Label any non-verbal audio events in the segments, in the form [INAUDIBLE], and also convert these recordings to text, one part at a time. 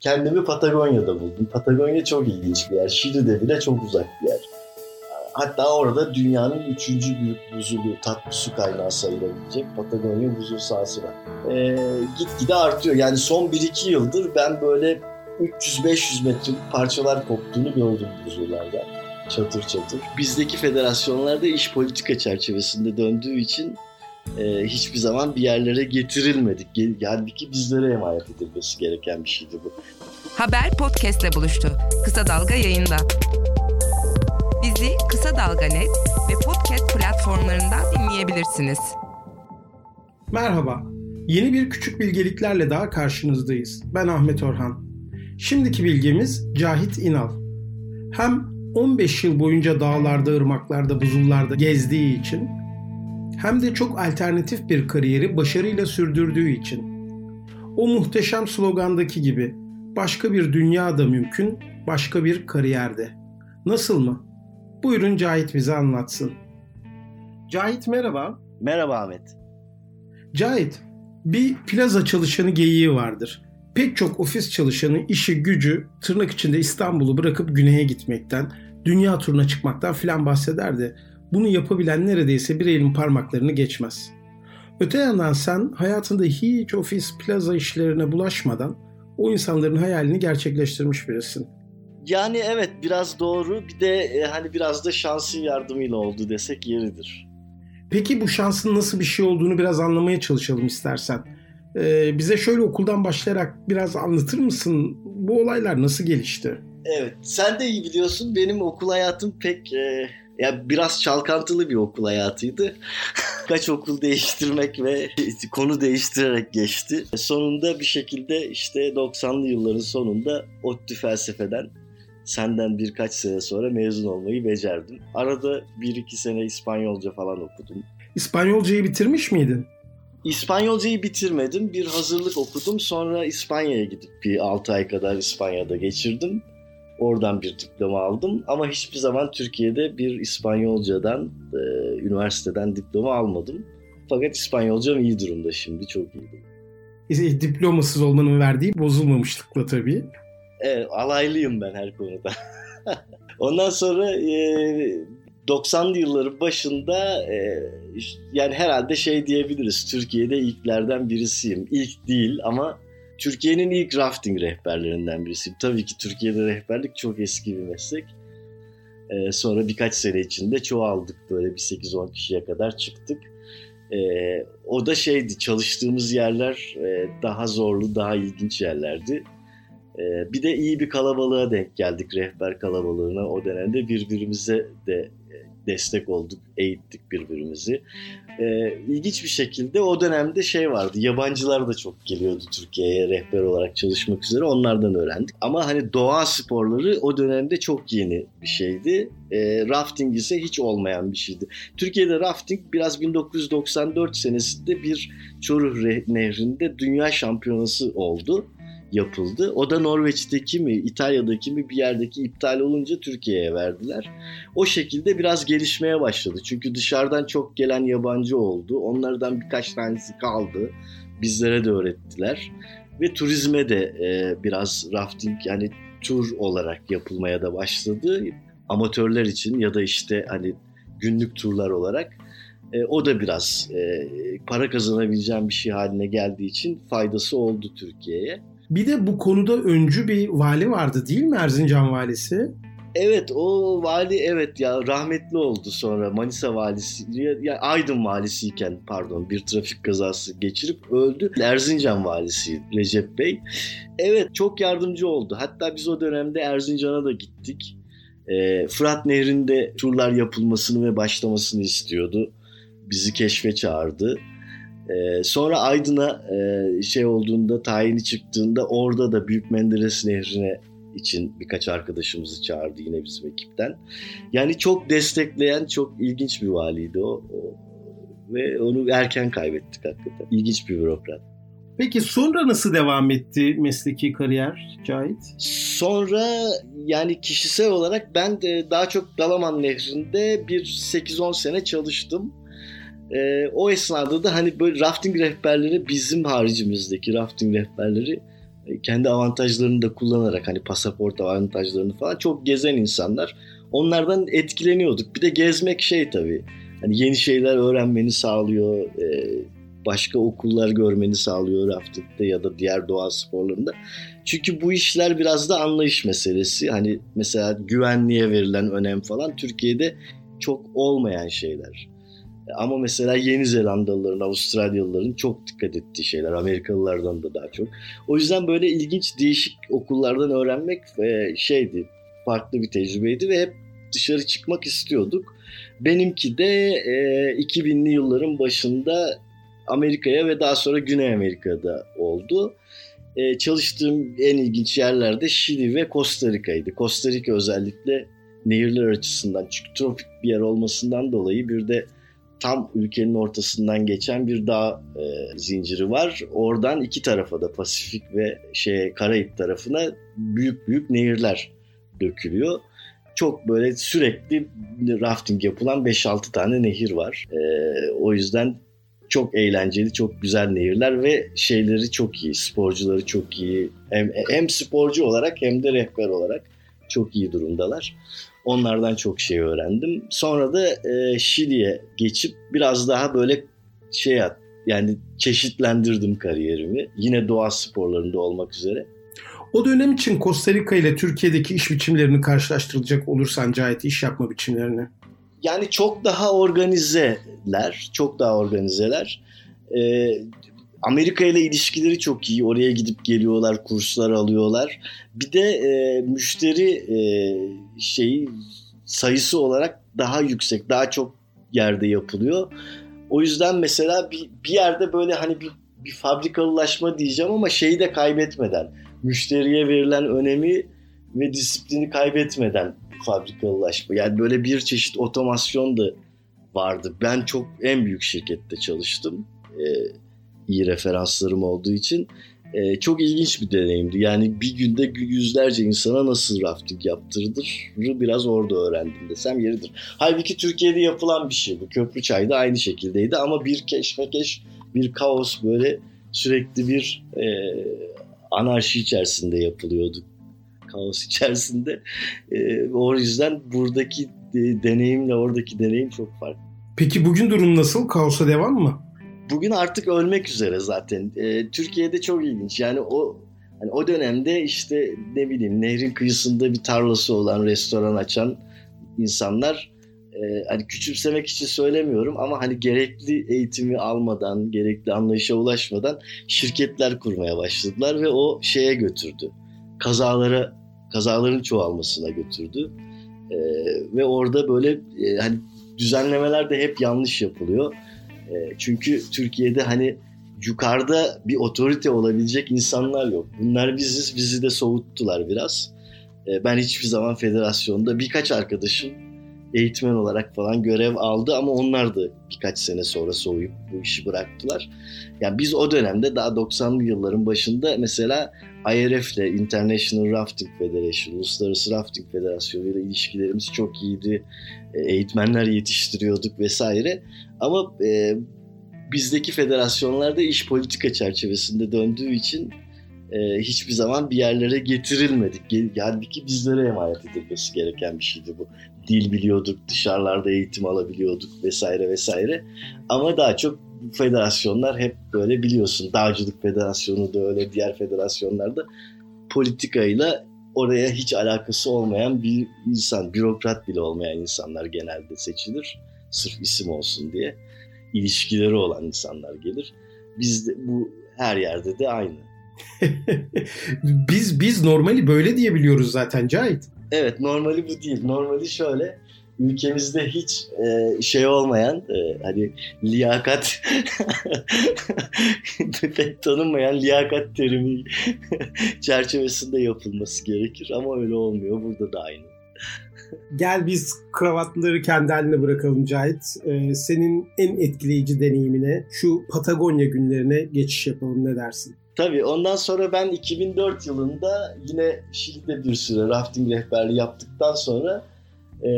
Kendimi Patagonya'da buldum. Patagonya çok ilginç bir yer. Şili'de bile çok uzak bir yer. Hatta orada dünyanın üçüncü büyük buzulu tatlı su kaynağı sayılabilecek Patagonya buzul sahası var. Ee, gitgide artıyor. Yani son 1-2 yıldır ben böyle 300-500 metrelik parçalar koptuğunu gördüm buzullardan. Çatır çatır. Bizdeki federasyonlarda iş politika çerçevesinde döndüğü için e, hiçbir zaman bir yerlere getirilmedik. Halbuki bizlere emanet edilmesi gereken bir şeydi bu. Haber podcastle buluştu. Kısa Dalga yayında. Bizi Kısa Dalga Net ve podcast platformlarından dinleyebilirsiniz. Merhaba. Yeni bir küçük bilgeliklerle daha karşınızdayız. Ben Ahmet Orhan. Şimdiki bilgimiz Cahit İnal. Hem 15 yıl boyunca dağlarda, ırmaklarda, buzullarda gezdiği için hem de çok alternatif bir kariyeri başarıyla sürdürdüğü için. O muhteşem slogandaki gibi başka bir dünya da mümkün, başka bir kariyerde. Nasıl mı? Buyurun Cahit bize anlatsın. Cahit merhaba. Merhaba Ahmet. Cahit, bir plaza çalışanı geyiği vardır. Pek çok ofis çalışanı işi gücü tırnak içinde İstanbul'u bırakıp güneye gitmekten, dünya turuna çıkmaktan filan bahsederdi. Bunu yapabilen neredeyse bir elin parmaklarını geçmez. Öte yandan sen hayatında hiç ofis plaza işlerine bulaşmadan o insanların hayalini gerçekleştirmiş birisin. Yani evet biraz doğru bir de e, hani biraz da şansın yardımıyla oldu desek yeridir. Peki bu şansın nasıl bir şey olduğunu biraz anlamaya çalışalım istersen. Ee, bize şöyle okuldan başlayarak biraz anlatır mısın? Bu olaylar nasıl gelişti? Evet sen de iyi biliyorsun benim okul hayatım pek e, ya biraz çalkantılı bir okul hayatıydı. [LAUGHS] Kaç okul değiştirmek ve [LAUGHS] konu değiştirerek geçti. Sonunda bir şekilde işte 90'lı yılların sonunda ODTÜ felsefeden senden birkaç sene sonra mezun olmayı becerdim. Arada bir iki sene İspanyolca falan okudum. İspanyolcayı bitirmiş miydin? İspanyolcayı bitirmedim. Bir hazırlık okudum. Sonra İspanya'ya gidip bir 6 ay kadar İspanya'da geçirdim. Oradan bir diploma aldım ama hiçbir zaman Türkiye'de bir İspanyolcadan, e, üniversiteden diploma almadım. Fakat İspanyolcam iyi durumda şimdi, çok iyi. Diplomasız olmanın verdiği bozulmamışlıkla tabii. Evet, alaylıyım ben her konuda. [LAUGHS] Ondan sonra e, 90'lı yılların başında e, yani herhalde şey diyebiliriz. Türkiye'de ilklerden birisiyim. İlk değil ama Türkiye'nin ilk rafting rehberlerinden birisiyim. Tabii ki Türkiye'de rehberlik çok eski bir meslek. Ee, sonra birkaç sene içinde çoğaldık böyle bir 8-10 kişiye kadar çıktık. Ee, o da şeydi çalıştığımız yerler e, daha zorlu, daha ilginç yerlerdi. Ee, bir de iyi bir kalabalığa denk geldik rehber kalabalığına. O dönemde birbirimize de destek olduk, eğittik birbirimizi. Ee, ilginç bir şekilde o dönemde şey vardı, yabancılar da çok geliyordu Türkiye'ye rehber olarak çalışmak üzere onlardan öğrendik. Ama hani doğa sporları o dönemde çok yeni bir şeydi. Ee, rafting ise hiç olmayan bir şeydi. Türkiye'de rafting biraz 1994 senesinde bir Çoruh Nehri'nde dünya şampiyonası oldu yapıldı. O da Norveç'teki mi, İtalya'daki mi bir yerdeki iptal olunca Türkiye'ye verdiler. O şekilde biraz gelişmeye başladı. Çünkü dışarıdan çok gelen yabancı oldu. Onlardan birkaç tanesi kaldı. Bizlere de öğrettiler. Ve turizme de e, biraz rafting yani tur olarak yapılmaya da başladı. Amatörler için ya da işte hani günlük turlar olarak. E, o da biraz e, para kazanabileceğim bir şey haline geldiği için faydası oldu Türkiye'ye. Bir de bu konuda öncü bir vali vardı değil mi Erzincan valisi? Evet o vali evet ya rahmetli oldu sonra Manisa valisi ya Aydın valisiyken pardon bir trafik kazası geçirip öldü. Erzincan valisi Recep Bey. Evet çok yardımcı oldu. Hatta biz o dönemde Erzincan'a da gittik. Ee, Fırat Nehri'nde turlar yapılmasını ve başlamasını istiyordu. Bizi keşfe çağırdı. Ee, sonra Aydın'a e, şey olduğunda, tayini çıktığında orada da Büyük Menderes Nehri'ne için birkaç arkadaşımızı çağırdı yine bizim ekipten. Yani çok destekleyen, çok ilginç bir valiydi o. o ve onu erken kaybettik hakikaten. İlginç bir bürokrat. Peki sonra nasıl devam etti mesleki kariyer Cahit? Sonra yani kişisel olarak ben de daha çok Dalaman Nehri'nde bir 8-10 sene çalıştım. E, o esnada da hani böyle rafting rehberleri bizim haricimizdeki rafting rehberleri kendi avantajlarını da kullanarak hani pasaport avantajlarını falan çok gezen insanlar. Onlardan etkileniyorduk. Bir de gezmek şey tabii. Hani yeni şeyler öğrenmeni sağlıyor. E, başka okullar görmeni sağlıyor raftingde ya da diğer doğa sporlarında. Çünkü bu işler biraz da anlayış meselesi. Hani mesela güvenliğe verilen önem falan Türkiye'de çok olmayan şeyler. Ama mesela Yeni Zelandalıların, Avustralyalıların çok dikkat ettiği şeyler. Amerikalılardan da daha çok. O yüzden böyle ilginç, değişik okullardan öğrenmek şeydi, farklı bir tecrübeydi ve hep dışarı çıkmak istiyorduk. Benimki de e, 2000'li yılların başında Amerika'ya ve daha sonra Güney Amerika'da oldu. Ee, çalıştığım en ilginç yerlerde Şili ve Costa Rica'ydı. Costa Rica özellikle nehirler açısından çünkü tropik bir yer olmasından dolayı bir de tam ülkenin ortasından geçen bir dağ e, zinciri var. Oradan iki tarafa da Pasifik ve şey Karayip tarafına büyük büyük nehirler dökülüyor. Çok böyle sürekli rafting yapılan 5-6 tane nehir var. E, o yüzden çok eğlenceli, çok güzel nehirler ve şeyleri çok iyi, sporcuları çok iyi. Hem, hem sporcu olarak hem de rehber olarak çok iyi durumdalar. Onlardan çok şey öğrendim. Sonra da e, Şili'ye geçip biraz daha böyle şey yani çeşitlendirdim kariyerimi. Yine doğa sporlarında olmak üzere. O dönem için Costa Rica ile Türkiye'deki iş biçimlerini karşılaştırılacak olursan Cahit iş yapma biçimlerini. Yani çok daha organizeler, çok daha organizeler. Ee, Amerika ile ilişkileri çok iyi. Oraya gidip geliyorlar, kurslar alıyorlar. Bir de e, müşteri e, şeyi sayısı olarak daha yüksek, daha çok yerde yapılıyor. O yüzden mesela bir, bir yerde böyle hani bir, bir fabrikalılaşma diyeceğim ama şeyi de kaybetmeden, müşteriye verilen önemi ve disiplini kaybetmeden fabrikalılaşma. Yani böyle bir çeşit otomasyon da vardı. Ben çok en büyük şirkette çalıştım. Ee, iyi referanslarım olduğu için. Ee, çok ilginç bir deneyimdi. Yani bir günde yüzlerce insana nasıl rafting yaptırılır biraz orada öğrendim desem yeridir. Halbuki Türkiye'de yapılan bir şey bu. Köprü çayda aynı şekildeydi ama bir keşmekeş, bir kaos böyle sürekli bir e, anarşi içerisinde yapılıyordu kaos içerisinde. E, o yüzden buradaki e, deneyimle oradaki deneyim çok farklı. Peki bugün durum nasıl? Kaosa devam mı? Bugün artık ölmek üzere zaten. E, Türkiye'de çok ilginç. Yani o hani o dönemde işte ne bileyim nehrin kıyısında bir tarlası olan restoran açan insanlar e, hani küçümsemek için söylemiyorum ama hani gerekli eğitimi almadan, gerekli anlayışa ulaşmadan şirketler kurmaya başladılar ve o şeye götürdü. Kazalara kazaların çoğalmasına götürdü. E, ve orada böyle e, hani düzenlemeler de hep yanlış yapılıyor. E, çünkü Türkiye'de hani yukarıda bir otorite olabilecek insanlar yok. Bunlar biziz, bizi de soğuttular biraz. E, ben hiçbir zaman federasyonda birkaç arkadaşım eğitmen olarak falan görev aldı ama onlar da birkaç sene sonra soğuyup bu işi bıraktılar. Yani biz o dönemde daha 90'lı yılların başında mesela IRF ile International Rafting Federation, Uluslararası Rafting Federasyonu ile ilişkilerimiz çok iyiydi. E, eğitmenler yetiştiriyorduk vesaire. Ama e, bizdeki federasyonlarda iş politika çerçevesinde döndüğü için e, hiçbir zaman bir yerlere getirilmedik. Halbuki bizlere emanet edilmesi gereken bir şeydi bu. Dil biliyorduk, dışarılarda eğitim alabiliyorduk vesaire vesaire. Ama daha çok federasyonlar hep böyle biliyorsun. Dağcılık Federasyonu da öyle, diğer federasyonlarda politikayla oraya hiç alakası olmayan bir insan, bürokrat bile olmayan insanlar genelde seçilir. Sırf isim olsun diye. ilişkileri olan insanlar gelir. Bizde bu her yerde de aynı. [LAUGHS] biz biz normali böyle diye biliyoruz zaten Cahit. Evet normali bu değil. Normali şöyle ülkemizde hiç e, şey olmayan e, hani liyakat [LAUGHS] pek tanınmayan liyakat terimi [LAUGHS] çerçevesinde yapılması gerekir ama öyle olmuyor. Burada da aynı. Gel biz kravatları kendi haline bırakalım Cahit. Ee, senin en etkileyici deneyimine şu Patagonya günlerine geçiş yapalım ne dersin? Tabii ondan sonra ben 2004 yılında yine Şili'de bir süre rafting rehberliği yaptıktan sonra e,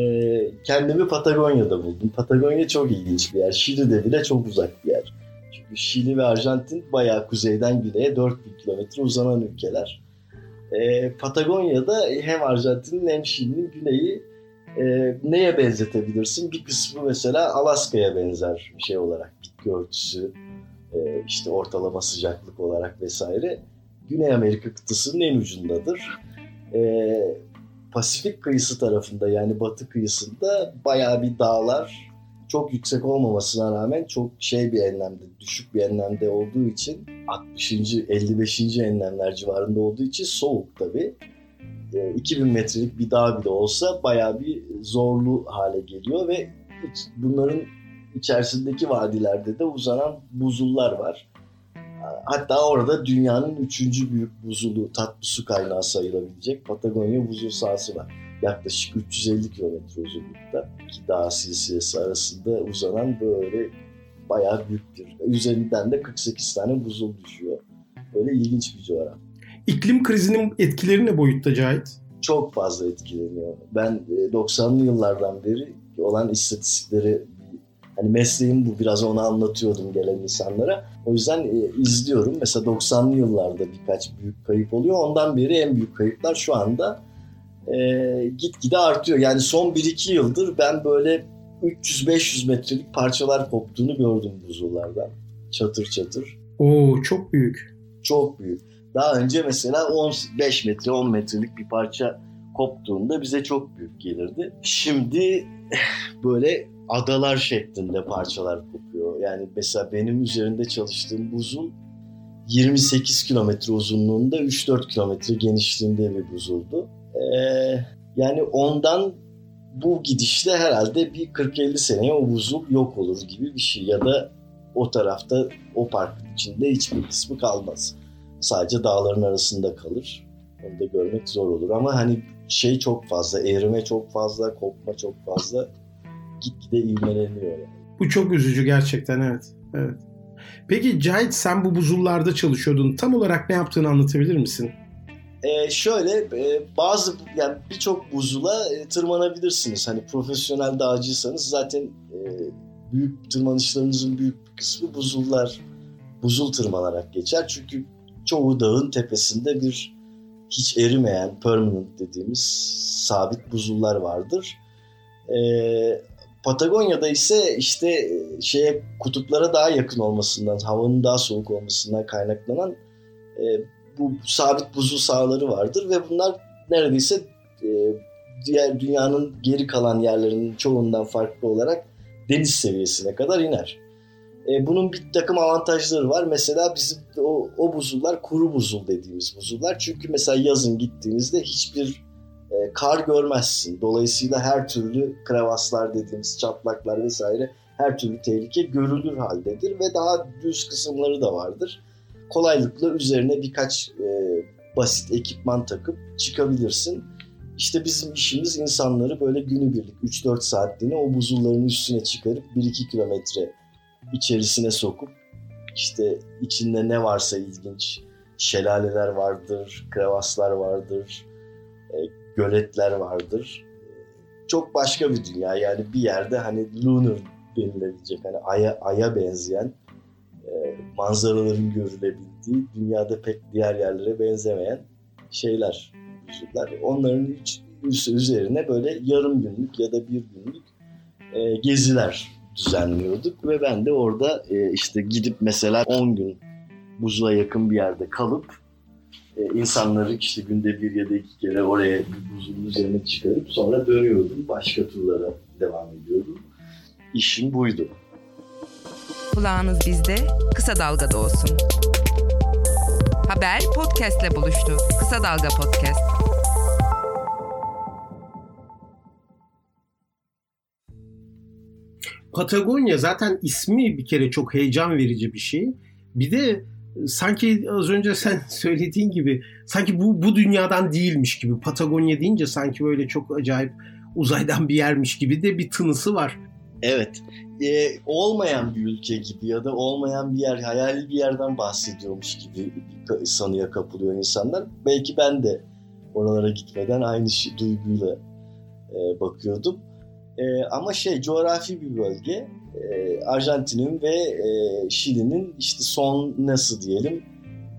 kendimi Patagonya'da buldum. Patagonya çok ilginç bir yer. Şili'de bile çok uzak bir yer. Çünkü Şili ve Arjantin bayağı kuzeyden güneye 4000 kilometre uzanan ülkeler. E, Patagonya'da hem Arjantin'in hem Şili'nin güneyi e, neye benzetebilirsin? Bir kısmı mesela Alaska'ya benzer bir şey olarak bitki örtüsü, e, işte ortalama sıcaklık olarak vesaire. Güney Amerika kıtasının en ucundadır. E, Pasifik kıyısı tarafında yani batı kıyısında bayağı bir dağlar çok yüksek olmamasına rağmen çok şey bir enlemde, düşük bir enlemde olduğu için 60. 55. enlemler civarında olduğu için soğuk tabii. 2000 metrelik bir dağ bile olsa bayağı bir zorlu hale geliyor ve bunların içerisindeki vadilerde de uzanan buzullar var. Hatta orada dünyanın üçüncü büyük buzulu tatlı su kaynağı sayılabilecek Patagonya buzul sahası var. Yaklaşık 350 kilometre uzunlukta iki dağ silsilesi arasında uzanan böyle bayağı büyük bir. Üzerinden de 48 tane buzul düşüyor. Böyle ilginç bir coğrafya. İklim krizinin etkileri ne boyutta Cahit? Çok fazla etkileniyor. Ben 90'lı e, yıllardan beri olan istatistikleri hani mesleğim bu biraz onu anlatıyordum gelen insanlara. O yüzden e, izliyorum. Mesela 90'lı yıllarda birkaç büyük kayıp oluyor. Ondan beri en büyük kayıplar şu anda e, gitgide artıyor. Yani son 1-2 yıldır ben böyle 300-500 metrelik parçalar koptuğunu gördüm buzullardan. Çatır çatır. Oo çok büyük. Çok büyük. Daha önce mesela 15 metre 10 metrelik bir parça koptuğunda bize çok büyük gelirdi. Şimdi böyle adalar şeklinde parçalar kopuyor. Yani mesela benim üzerinde çalıştığım buzul 28 kilometre uzunluğunda 3-4 kilometre genişliğinde bir buzuldu. Ee, yani ondan bu gidişle herhalde bir 40-50 seneye o buzul yok olur gibi bir şey. Ya da o tarafta o parkın içinde hiçbir kısmı kalmaz. Sadece dağların arasında kalır. Onu da görmek zor olur ama hani şey çok fazla, erime çok fazla, kopma çok fazla gitgide ivmeleniyor yani. Bu çok üzücü gerçekten evet. Evet. Peki Cahit sen bu buzullarda çalışıyordun. Tam olarak ne yaptığını anlatabilir misin? Ee, şöyle e, bazı yani birçok buzula e, tırmanabilirsiniz. Hani profesyonel dağcıysanız zaten e, büyük tırmanışlarınızın büyük kısmı buzullar buzul tırmanarak geçer. Çünkü çoğu dağın tepesinde bir hiç erimeyen permanent dediğimiz sabit buzullar vardır. Ee, Patagonya'da ise işte e, şeye kutuplara daha yakın olmasından, havanın daha soğuk olmasından kaynaklanan e, bu sabit buzul sahaları vardır ve bunlar neredeyse e, diğer dünyanın geri kalan yerlerinin çoğundan farklı olarak deniz seviyesine kadar iner. E, bunun bir takım avantajları var. Mesela bizim o, o buzullar kuru buzul dediğimiz buzullar. Çünkü mesela yazın gittiğinizde hiçbir e, kar görmezsin. Dolayısıyla her türlü krevaslar dediğimiz çatlaklar vesaire her türlü tehlike görülür haldedir ve daha düz kısımları da vardır. Kolaylıkla üzerine birkaç e, basit ekipman takıp çıkabilirsin. İşte bizim işimiz insanları böyle günübirlik 3-4 saatliğine o buzulların üstüne çıkarıp 1-2 kilometre içerisine sokup işte içinde ne varsa ilginç şelaleler vardır, krevaslar vardır, e, göletler vardır. Çok başka bir dünya yani bir yerde hani lunar denilebilecek hani aya, aya benzeyen e, manzaraların görülebildiği dünyada pek diğer yerlere benzemeyen şeyler, yüzükler. Onların üst, üzerine böyle yarım günlük ya da bir günlük e, geziler düzenliyorduk ve ben de orada e, işte gidip mesela 10 gün buzula yakın bir yerde kalıp e, insanları işte günde bir ya da iki kere oraya bir buzun üzerine çıkarıp sonra dönüyordum. Başka turlara devam ediyordum. İşim buydu. Kulağınız bizde, kısa dalgada olsun. Haber podcastle buluştu. Kısa Dalga Podcast. Patagonya zaten ismi bir kere çok heyecan verici bir şey. Bir de sanki az önce sen söylediğin gibi sanki bu bu dünyadan değilmiş gibi Patagonya deyince sanki böyle çok acayip uzaydan bir yermiş gibi de bir tınısı var. Evet. Ee, olmayan bir ülke gibi ya da olmayan bir yer, hayali bir yerden bahsediyormuş gibi sanıya kapılıyor insanlar. Belki ben de oralara gitmeden aynı şey, duyguyla e, bakıyordum. E, ama şey coğrafi bir bölge. E, Arjantin'in ve e, Şili'nin işte son nasıl diyelim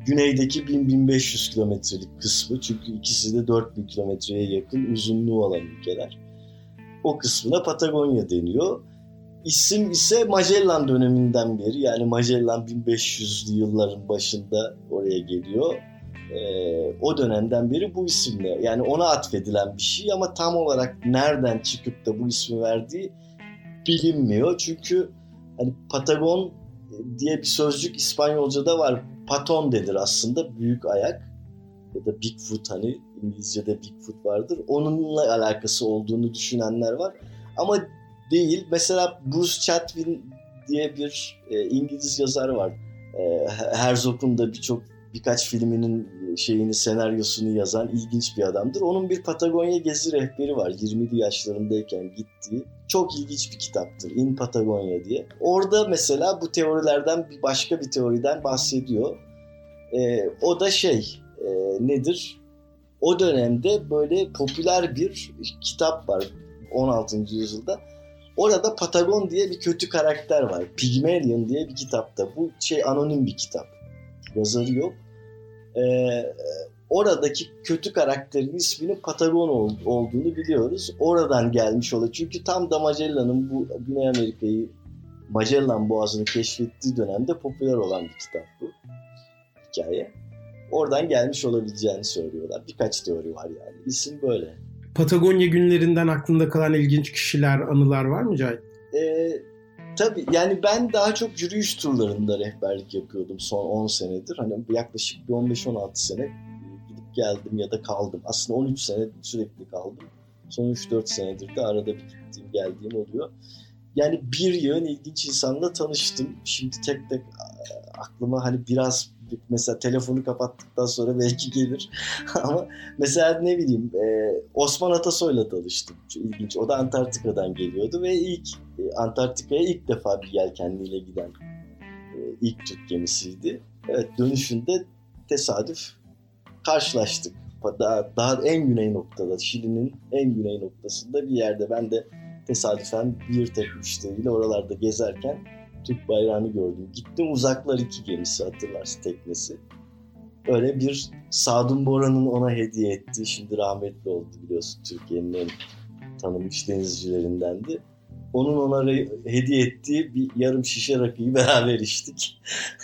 güneydeki 1000-1500 kilometrelik kısmı. Çünkü ikisi de 4000 kilometreye yakın uzunluğu olan ülkeler. O kısmına Patagonya deniyor. İsim ise Magellan döneminden beri yani Magellan 1500'lü yılların başında oraya geliyor. Ee, o dönemden beri bu isimle yani ona atfedilen bir şey ama tam olarak nereden çıkıp da bu ismi verdiği bilinmiyor. Çünkü hani Patagon diye bir sözcük İspanyolca'da var. Paton denir aslında büyük ayak ya da Bigfoot hani İngilizce'de Bigfoot vardır. Onunla alakası olduğunu düşünenler var. Ama değil. Mesela Bruce Chatwin diye bir e, İngiliz yazar var. E, Herzog'un da birçok birkaç filminin şeyini senaryosunu yazan ilginç bir adamdır. Onun bir Patagonya gezi rehberi var. 20'li yaşlarındayken gittiği. Çok ilginç bir kitaptır. In Patagonya diye. Orada mesela bu teorilerden bir başka bir teoriden bahsediyor. E, o da şey e, nedir? O dönemde böyle popüler bir kitap var 16. yüzyılda. Orada Patagon diye bir kötü karakter var. Pygmalion diye bir kitapta. Bu şey anonim bir kitap. Yazarı yok. Ee, oradaki kötü karakterin isminin Patagon ol, olduğunu biliyoruz. Oradan gelmiş oluyor. Çünkü tam da Magellan'ın bu Güney Amerika'yı Magellan Boğazı'nı keşfettiği dönemde popüler olan bir kitap bu. Hikaye. Oradan gelmiş olabileceğini söylüyorlar. Birkaç teori var yani. İsim böyle. Patagonya günlerinden aklında kalan ilginç kişiler, anılar var mı Cahit? Ee, tabii yani ben daha çok yürüyüş turlarında rehberlik yapıyordum son 10 senedir. Hani yaklaşık bir 15-16 sene gidip geldim ya da kaldım. Aslında 13 sene sürekli kaldım. Son 3-4 senedir de arada bir gittiğim geldiğim oluyor. Yani bir yığın ilginç insanla tanıştım. Şimdi tek tek aklıma hani biraz mesela telefonu kapattıktan sonra belki gelir. [LAUGHS] Ama mesela ne bileyim e, Osman Atasoy'la tanıştım. Çok ilginç. O da Antarktika'dan geliyordu ve ilk e, Antarktika'ya ilk defa bir yelkenliyle giden e, ilk Türk gemisiydi. Evet dönüşünde tesadüf karşılaştık. Daha, daha en güney noktada, Şili'nin en güney noktasında bir yerde ben de tesadüfen bir tek müşteriyle oralarda gezerken Türk bayrağını gördüm. Gittim uzaklar iki gemisi hatırlarsın teknesi. Öyle bir Sadun Bora'nın ona hediye ettiği, şimdi rahmetli oldu biliyorsun Türkiye'nin en tanınmış denizcilerindendi. Onun ona hediye ettiği bir yarım şişe rakıyı [LAUGHS] beraber içtik.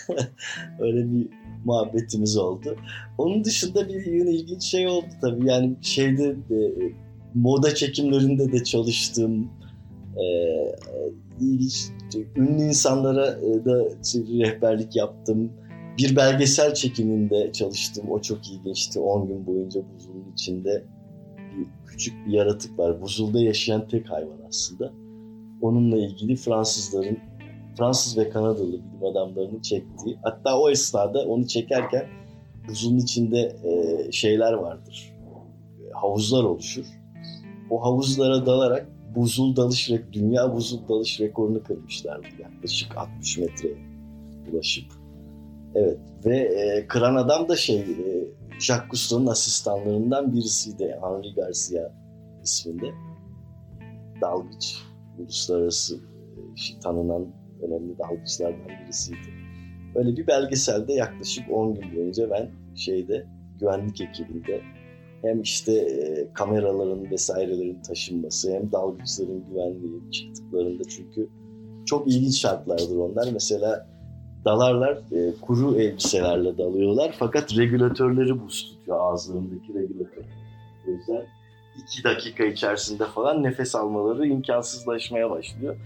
[LAUGHS] Öyle bir muhabbetimiz oldu. Onun dışında bir yine ilginç şey oldu tabii. Yani şeyde de, moda çekimlerinde de çalıştığım e, ilginç ünlü insanlara e, da rehberlik yaptım. Bir belgesel çekiminde çalıştım. O çok ilginçti. 10 gün boyunca buzulun içinde bir küçük bir yaratık var. Buzulda yaşayan tek hayvan aslında. Onunla ilgili Fransızların, Fransız ve Kanadalı bilim adamlarının çektiği. Hatta o esnada onu çekerken buzulun içinde e, şeyler vardır. Havuzlar oluşur. O havuzlara dalarak buzul dalış dünya buzul dalış rekorunu kırmışlardı yaklaşık 60 metreye ulaşıp. Evet ve e, kıran adam da şey e, Jacques Cousteau'nun asistanlarından birisiydi Henri Garcia isminde. Dalgıç, uluslararası e, tanınan önemli dalgıçlardan birisiydi. Öyle bir belgeselde yaklaşık 10 gün boyunca ben şeyde güvenlik ekibinde hem işte e, kameraların vesairelerin taşınması hem dalgıçların güvenliği çıktıklarında çünkü çok ilginç şartlardır onlar. Mesela dalarlar e, kuru elbiselerle dalıyorlar fakat regülatörleri buz tutuyor ağızlarındaki regülatör. O yüzden iki dakika içerisinde falan nefes almaları imkansızlaşmaya başlıyor.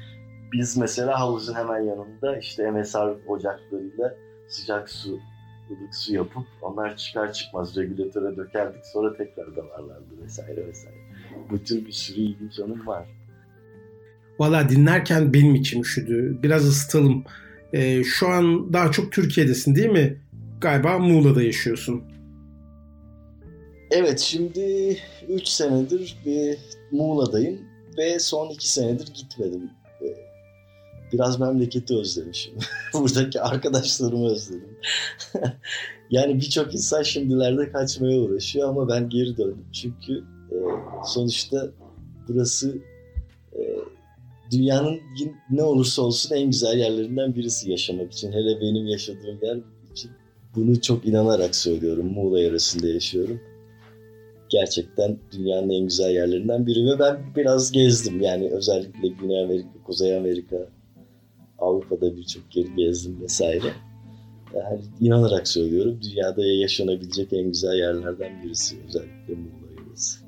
Biz mesela havuzun hemen yanında işte MSR ocaklarıyla sıcak su ılık su yapıp onlar çıkar çıkmaz regülatöre dökerdik sonra tekrar damarlardı vesaire vesaire. Bu tür bir sürü ilginç anım var. Valla dinlerken benim içim üşüdü. Biraz ısıtalım. Ee, şu an daha çok Türkiye'desin değil mi? Galiba Muğla'da yaşıyorsun. Evet şimdi 3 senedir bir Muğla'dayım ve son 2 senedir gitmedim biraz memleketi özlemişim. [LAUGHS] Buradaki arkadaşlarımı özledim. [LAUGHS] yani birçok insan şimdilerde kaçmaya uğraşıyor ama ben geri döndüm. Çünkü e, sonuçta burası e, dünyanın ne olursa olsun en güzel yerlerinden birisi yaşamak için. Hele benim yaşadığım yer için bunu çok inanarak söylüyorum. Muğla yöresinde yaşıyorum. Gerçekten dünyanın en güzel yerlerinden biri ve ben biraz gezdim. Yani özellikle Güney Amerika, Kuzey Amerika, Avrupa'da birçok yer gezdim vesaire. Yani inanarak söylüyorum. Dünyada yaşanabilecek en güzel yerlerden birisi özellikle Muğla yöresi.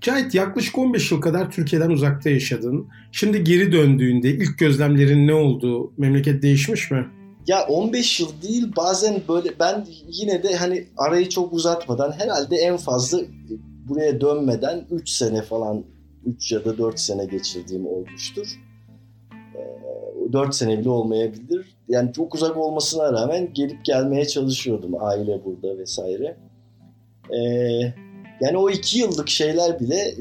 Cahit yaklaşık 15 yıl kadar Türkiye'den uzakta yaşadın. Şimdi geri döndüğünde ilk gözlemlerin ne oldu? Memleket değişmiş mi? Ya 15 yıl değil bazen böyle ben yine de hani arayı çok uzatmadan herhalde en fazla buraya dönmeden 3 sene falan 3 ya da 4 sene geçirdiğim olmuştur. 4 sene bile olmayabilir. Yani çok uzak olmasına rağmen gelip gelmeye çalışıyordum aile burada vesaire. Ee, yani o iki yıllık şeyler bile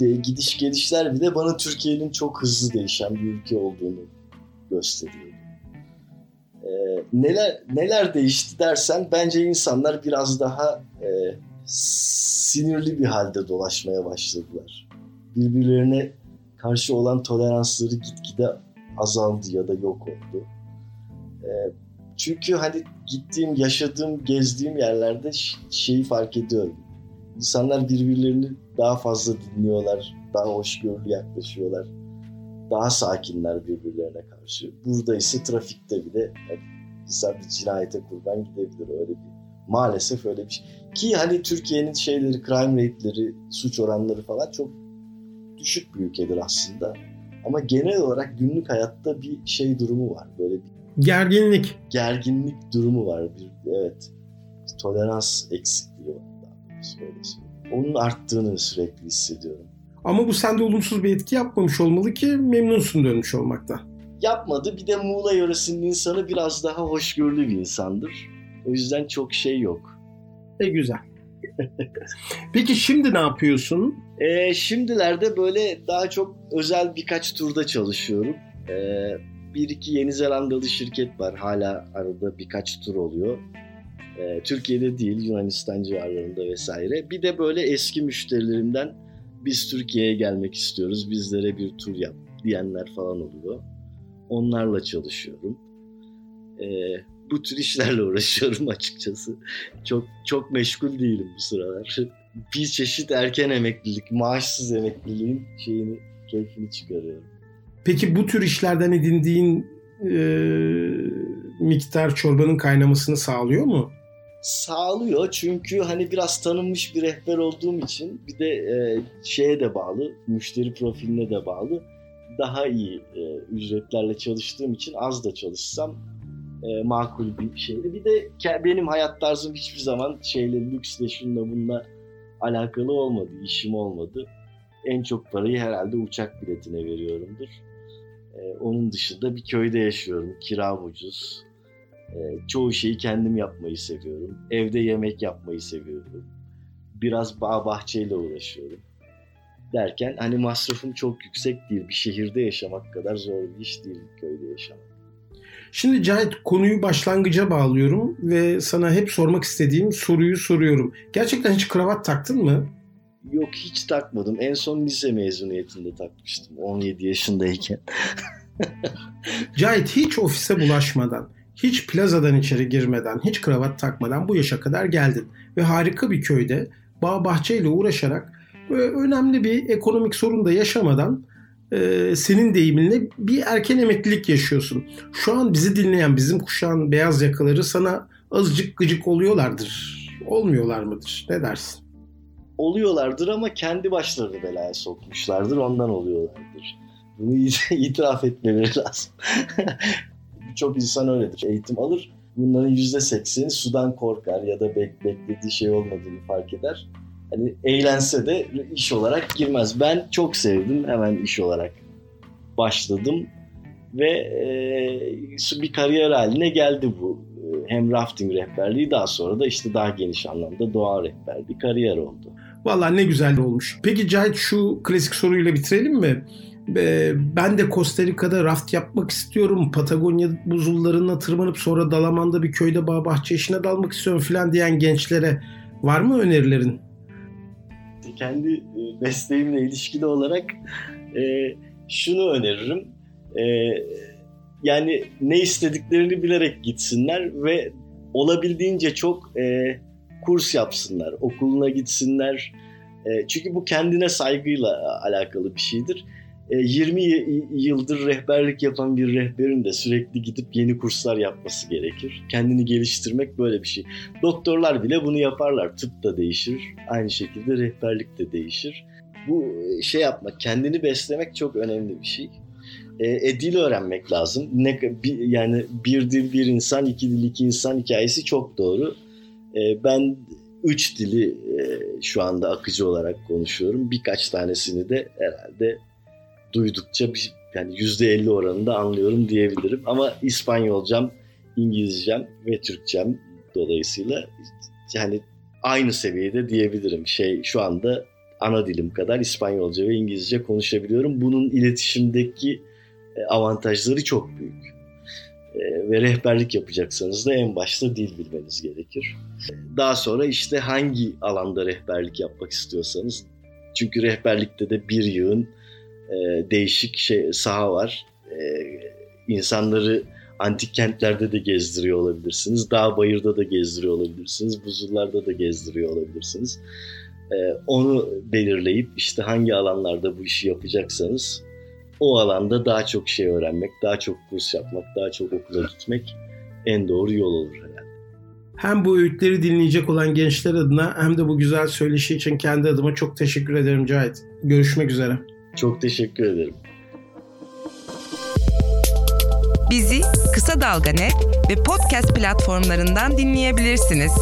de, gidiş gelişler bile bana Türkiye'nin çok hızlı değişen bir ülke olduğunu gösteriyor. Ee, neler neler değişti dersen bence insanlar biraz daha e, sinirli bir halde dolaşmaya başladılar. Birbirlerine karşı olan toleransları gitgide azaldı ya da yok oldu. E, çünkü hani gittiğim, yaşadığım, gezdiğim yerlerde şeyi fark ediyorum. İnsanlar birbirlerini daha fazla dinliyorlar, daha hoşgörülü yaklaşıyorlar. Daha sakinler birbirlerine karşı. Burada ise trafikte bile yani insan bir cinayete kurban gidebilir öyle bir. Maalesef öyle bir şey. Ki hani Türkiye'nin şeyleri, crime rate'leri, suç oranları falan çok düşük bir ülkedir aslında. Ama genel olarak günlük hayatta bir şey durumu var. Böyle bir gerginlik. Gerginlik durumu var. Bir, evet. Tolerans eksikliği var. Onun arttığını sürekli hissediyorum. Ama bu sende olumsuz bir etki yapmamış olmalı ki memnunsun dönmüş olmakta. Yapmadı. Bir de Muğla yöresinin insanı biraz daha hoşgörülü bir insandır. O yüzden çok şey yok. E güzel. [LAUGHS] Peki şimdi ne yapıyorsun? E, şimdilerde böyle daha çok özel birkaç turda çalışıyorum. E, bir iki Yeni Zelandalı şirket var. Hala arada birkaç tur oluyor. E, Türkiye'de değil Yunanistan civarlarında vesaire. Bir de böyle eski müşterilerimden biz Türkiye'ye gelmek istiyoruz. Bizlere bir tur yap diyenler falan oluyor. Onlarla çalışıyorum. E, bu tür işlerle uğraşıyorum açıkçası. Çok çok meşgul değilim bu sıralar. Bir çeşit erken emeklilik, maaşsız emekliliğin şeyini, keyfini çıkarıyorum. Peki bu tür işlerden edindiğin e, miktar çorbanın kaynamasını sağlıyor mu? Sağlıyor çünkü hani biraz tanınmış bir rehber olduğum için bir de e, şeye de bağlı, müşteri profiline de bağlı. Daha iyi e, ücretlerle çalıştığım için az da çalışsam e, makul bir şeydi. Bir de benim hayat tarzım hiçbir zaman şeyle lüksle şunla bununla alakalı olmadı, işim olmadı. En çok parayı herhalde uçak biletine veriyorumdur. E, onun dışında bir köyde yaşıyorum, kiram ucuz. E, çoğu şeyi kendim yapmayı seviyorum. Evde yemek yapmayı seviyorum. Biraz bağ bahçeyle uğraşıyorum. Derken hani masrafım çok yüksek değil. Bir şehirde yaşamak kadar zor bir iş değil köyde yaşamak. Şimdi Cahit konuyu başlangıca bağlıyorum ve sana hep sormak istediğim soruyu soruyorum. Gerçekten hiç kravat taktın mı? Yok hiç takmadım. En son lise mezuniyetinde takmıştım 17 yaşındayken. [LAUGHS] Cahit hiç ofise bulaşmadan, hiç plazadan içeri girmeden, hiç kravat takmadan bu yaşa kadar geldin. Ve harika bir köyde bağ bahçeyle uğraşarak önemli bir ekonomik sorun da yaşamadan e, senin deyiminle bir erken emeklilik yaşıyorsun. Şu an bizi dinleyen bizim kuşağın beyaz yakaları sana azıcık gıcık oluyorlardır. Olmuyorlar mıdır? Ne dersin? Oluyorlardır ama kendi başlarını belaya sokmuşlardır. Ondan oluyorlardır. Bunu [LAUGHS] itiraf etmeleri lazım. [LAUGHS] Birçok insan öyledir. Eğitim alır. Bunların %80'i sudan korkar ya da beklediği şey olmadığını fark eder hani eğlense de iş olarak girmez. Ben çok sevdim. Hemen iş olarak başladım ve e, bir kariyer haline geldi bu. Hem rafting rehberliği daha sonra da işte daha geniş anlamda doğa rehberliği kariyer oldu. Valla ne güzel olmuş. Peki Cahit şu klasik soruyla bitirelim mi? Ben de Costa Rica'da raft yapmak istiyorum. Patagonya buzullarına tırmanıp sonra Dalaman'da bir köyde bağ bahçe işine dalmak istiyorum falan diyen gençlere var mı önerilerin? Kendi e, mesleğimle ilişkili olarak e, şunu öneririm. E, yani ne istediklerini bilerek gitsinler ve olabildiğince çok e, kurs yapsınlar, okuluna gitsinler. E, çünkü bu kendine saygıyla alakalı bir şeydir. 20 e, yıldır rehberlik yapan bir rehberin de sürekli gidip yeni kurslar yapması gerekir. Kendini geliştirmek böyle bir şey. Doktorlar bile bunu yaparlar. Tıp da değişir. Aynı şekilde rehberlik de değişir. Bu e, şey yapmak, kendini beslemek çok önemli bir şey. E, e dil öğrenmek lazım. Ne bir, yani bir dil bir insan, iki dil iki insan hikayesi çok doğru. E, ben üç dili e, şu anda akıcı olarak konuşuyorum. Birkaç tanesini de herhalde duydukça bir, yani yüzde elli oranında anlıyorum diyebilirim. Ama İspanyolcam, İngilizcem ve Türkçem dolayısıyla yani aynı seviyede diyebilirim. Şey şu anda ana dilim kadar İspanyolca ve İngilizce konuşabiliyorum. Bunun iletişimdeki e, avantajları çok büyük. E, ve rehberlik yapacaksanız da en başta dil bilmeniz gerekir. Daha sonra işte hangi alanda rehberlik yapmak istiyorsanız çünkü rehberlikte de bir yığın e, değişik şey saha var. E, insanları antik kentlerde de gezdiriyor olabilirsiniz. Dağ bayırda da gezdiriyor olabilirsiniz. Buzullarda da gezdiriyor olabilirsiniz. E, onu belirleyip işte hangi alanlarda bu işi yapacaksanız o alanda daha çok şey öğrenmek, daha çok kurs yapmak, daha çok okula gitmek en doğru yol olur herhalde. Hem bu öğütleri dinleyecek olan gençler adına hem de bu güzel söyleşi için kendi adıma çok teşekkür ederim Cahit. Görüşmek üzere. Çok teşekkür ederim. Bizi Kısa Dalga Net ve podcast platformlarından dinleyebilirsiniz.